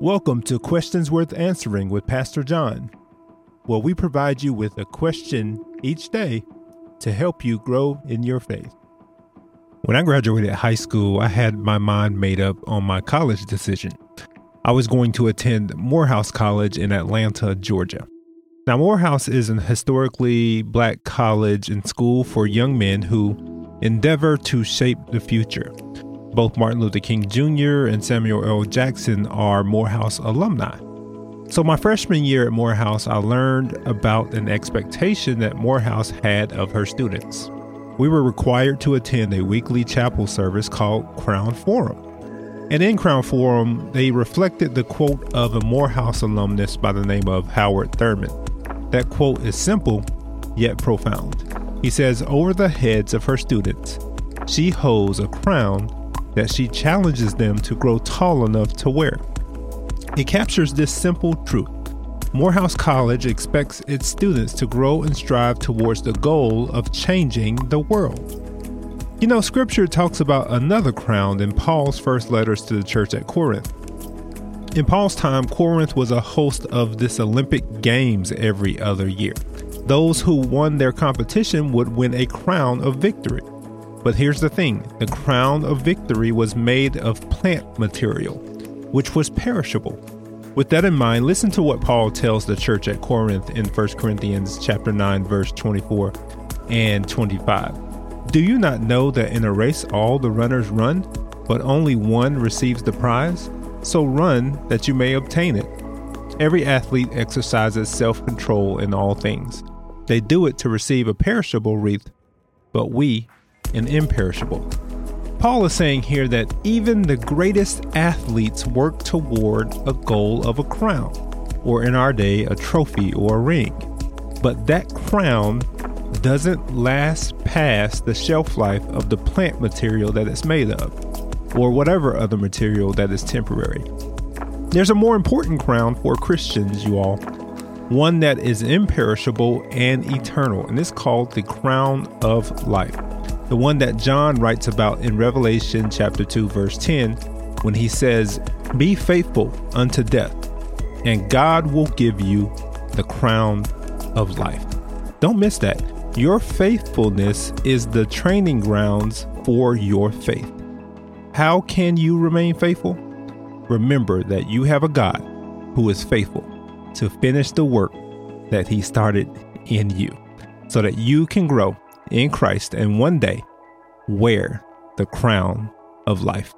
Welcome to Questions Worth Answering with Pastor John, where we provide you with a question each day to help you grow in your faith. When I graduated high school, I had my mind made up on my college decision. I was going to attend Morehouse College in Atlanta, Georgia. Now, Morehouse is an historically black college and school for young men who endeavor to shape the future. Both Martin Luther King Jr. and Samuel L. Jackson are Morehouse alumni. So, my freshman year at Morehouse, I learned about an expectation that Morehouse had of her students. We were required to attend a weekly chapel service called Crown Forum. And in Crown Forum, they reflected the quote of a Morehouse alumnus by the name of Howard Thurman. That quote is simple, yet profound. He says, Over the heads of her students, she holds a crown that she challenges them to grow tall enough to wear. It captures this simple truth. Morehouse College expects its students to grow and strive towards the goal of changing the world. You know, scripture talks about another crown in Paul's first letters to the church at Corinth. In Paul's time, Corinth was a host of this Olympic Games every other year. Those who won their competition would win a crown of victory. But here's the thing the crown of victory was made of plant material, which was perishable. With that in mind, listen to what Paul tells the church at Corinth in 1 Corinthians chapter 9 verse 24 and 25. Do you not know that in a race all the runners run, but only one receives the prize? So run that you may obtain it. Every athlete exercises self-control in all things. They do it to receive a perishable wreath, but we and imperishable. Paul is saying here that even the greatest athletes work toward a goal of a crown, or in our day, a trophy or a ring. But that crown doesn't last past the shelf life of the plant material that it's made of, or whatever other material that is temporary. There's a more important crown for Christians, you all, one that is imperishable and eternal, and it's called the crown of life the one that John writes about in Revelation chapter 2 verse 10 when he says, "Be faithful unto death, and God will give you the crown of life." Don't miss that. Your faithfulness is the training grounds for your faith. How can you remain faithful? Remember that you have a God who is faithful to finish the work that he started in you so that you can grow in Christ and one day wear the crown of life.